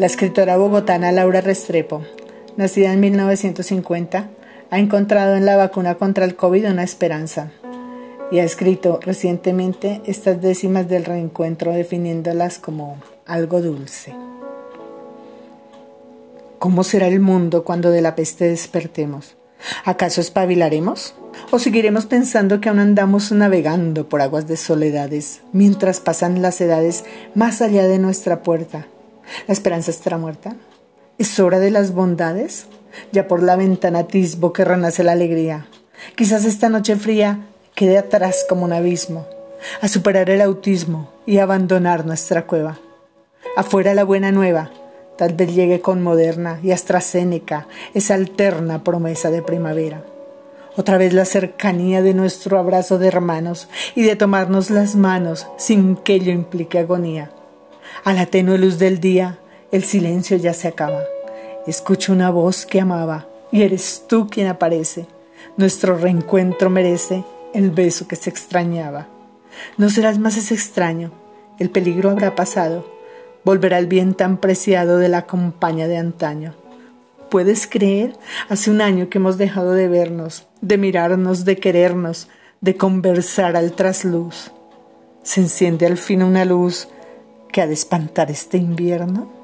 La escritora bogotana Laura Restrepo, nacida en 1950, ha encontrado en la vacuna contra el COVID una esperanza y ha escrito recientemente estas décimas del reencuentro definiéndolas como algo dulce. ¿Cómo será el mundo cuando de la peste despertemos? ¿Acaso espabilaremos? ¿O seguiremos pensando que aún andamos navegando por aguas de soledades mientras pasan las edades más allá de nuestra puerta? ¿La esperanza estará muerta? ¿Es hora de las bondades? Ya por la ventana atisbo que renace la alegría. Quizás esta noche fría quede atrás como un abismo, a superar el autismo y abandonar nuestra cueva. Afuera la buena nueva, tal vez llegue con Moderna y AstraZeneca, esa alterna promesa de primavera. Otra vez la cercanía de nuestro abrazo de hermanos y de tomarnos las manos sin que ello implique agonía. A la tenue luz del día, el silencio ya se acaba. Escucho una voz que amaba y eres tú quien aparece. Nuestro reencuentro merece el beso que se extrañaba. No serás más ese extraño, el peligro habrá pasado, volverá el bien tan preciado de la compañía de antaño. ¿Puedes creer? Hace un año que hemos dejado de vernos, de mirarnos, de querernos, de conversar al trasluz. ¿Se enciende al fin una luz que ha de espantar este invierno?